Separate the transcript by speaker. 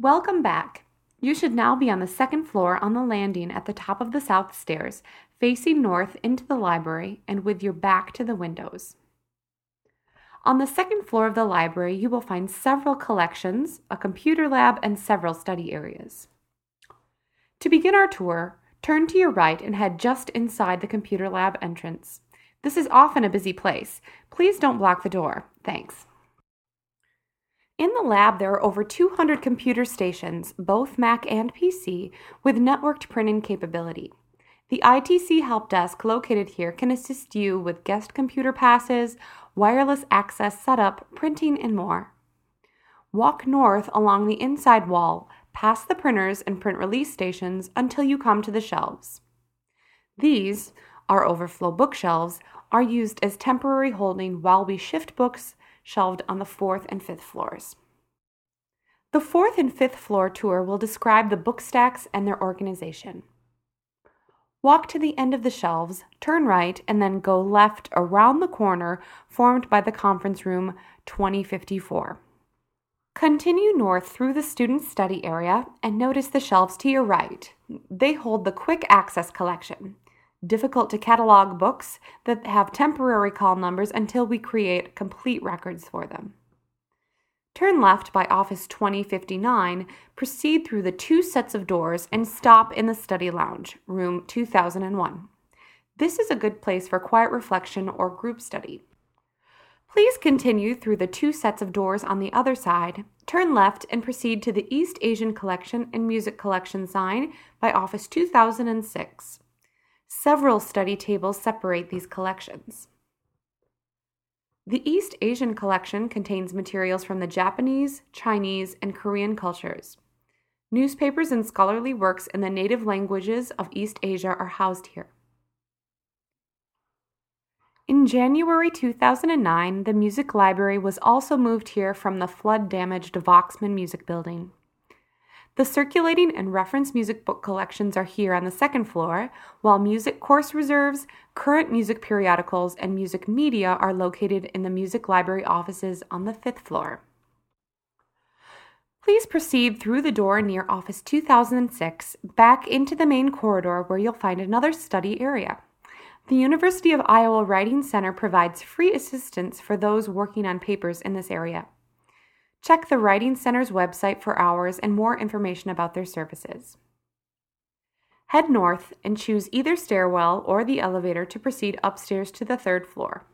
Speaker 1: Welcome back. You should now be on the second floor on the landing at the top of the south stairs, facing north into the library and with your back to the windows. On the second floor of the library, you will find several collections, a computer lab, and several study areas. To begin our tour, turn to your right and head just inside the computer lab entrance. This is often a busy place. Please don't block the door. Thanks. In the lab, there are over 200 computer stations, both Mac and PC, with networked printing capability. The ITC Help Desk located here can assist you with guest computer passes, wireless access setup, printing, and more. Walk north along the inside wall, past the printers and print release stations until you come to the shelves. These, our overflow bookshelves, are used as temporary holding while we shift books shelved on the fourth and fifth floors. The fourth and fifth floor tour will describe the book stacks and their organization. Walk to the end of the shelves, turn right, and then go left around the corner formed by the conference room 2054. Continue north through the student study area and notice the shelves to your right. They hold the quick access collection, difficult to catalog books that have temporary call numbers until we create complete records for them. Turn left by Office 2059, proceed through the two sets of doors, and stop in the study lounge, room 2001. This is a good place for quiet reflection or group study. Please continue through the two sets of doors on the other side, turn left, and proceed to the East Asian Collection and Music Collection sign by Office 2006. Several study tables separate these collections. The East Asian collection contains materials from the Japanese, Chinese, and Korean cultures. Newspapers and scholarly works in the native languages of East Asia are housed here. In January 2009, the music library was also moved here from the flood damaged Voxman Music Building. The circulating and reference music book collections are here on the second floor, while music course reserves, current music periodicals, and music media are located in the music library offices on the fifth floor. Please proceed through the door near Office 2006 back into the main corridor where you'll find another study area. The University of Iowa Writing Center provides free assistance for those working on papers in this area. Check the Writing Center's website for hours and more information about their services. Head north and choose either stairwell or the elevator to proceed upstairs to the third floor.